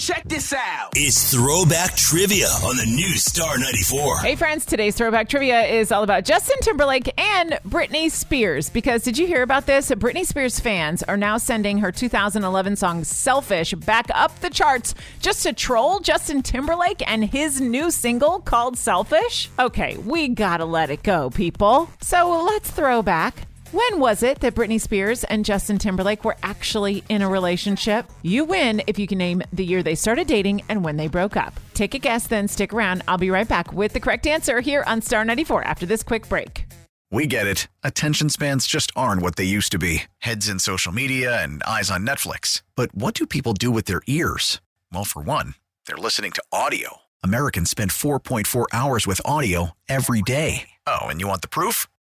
Check this out. It's Throwback Trivia on the new Star 94. Hey, friends, today's throwback trivia is all about Justin Timberlake and Britney Spears. Because did you hear about this? Britney Spears fans are now sending her 2011 song Selfish back up the charts just to troll Justin Timberlake and his new single called Selfish. Okay, we gotta let it go, people. So let's throw back. When was it that Britney Spears and Justin Timberlake were actually in a relationship? You win if you can name the year they started dating and when they broke up. Take a guess, then stick around. I'll be right back with the correct answer here on Star 94 after this quick break. We get it. Attention spans just aren't what they used to be heads in social media and eyes on Netflix. But what do people do with their ears? Well, for one, they're listening to audio. Americans spend 4.4 hours with audio every day. Oh, and you want the proof?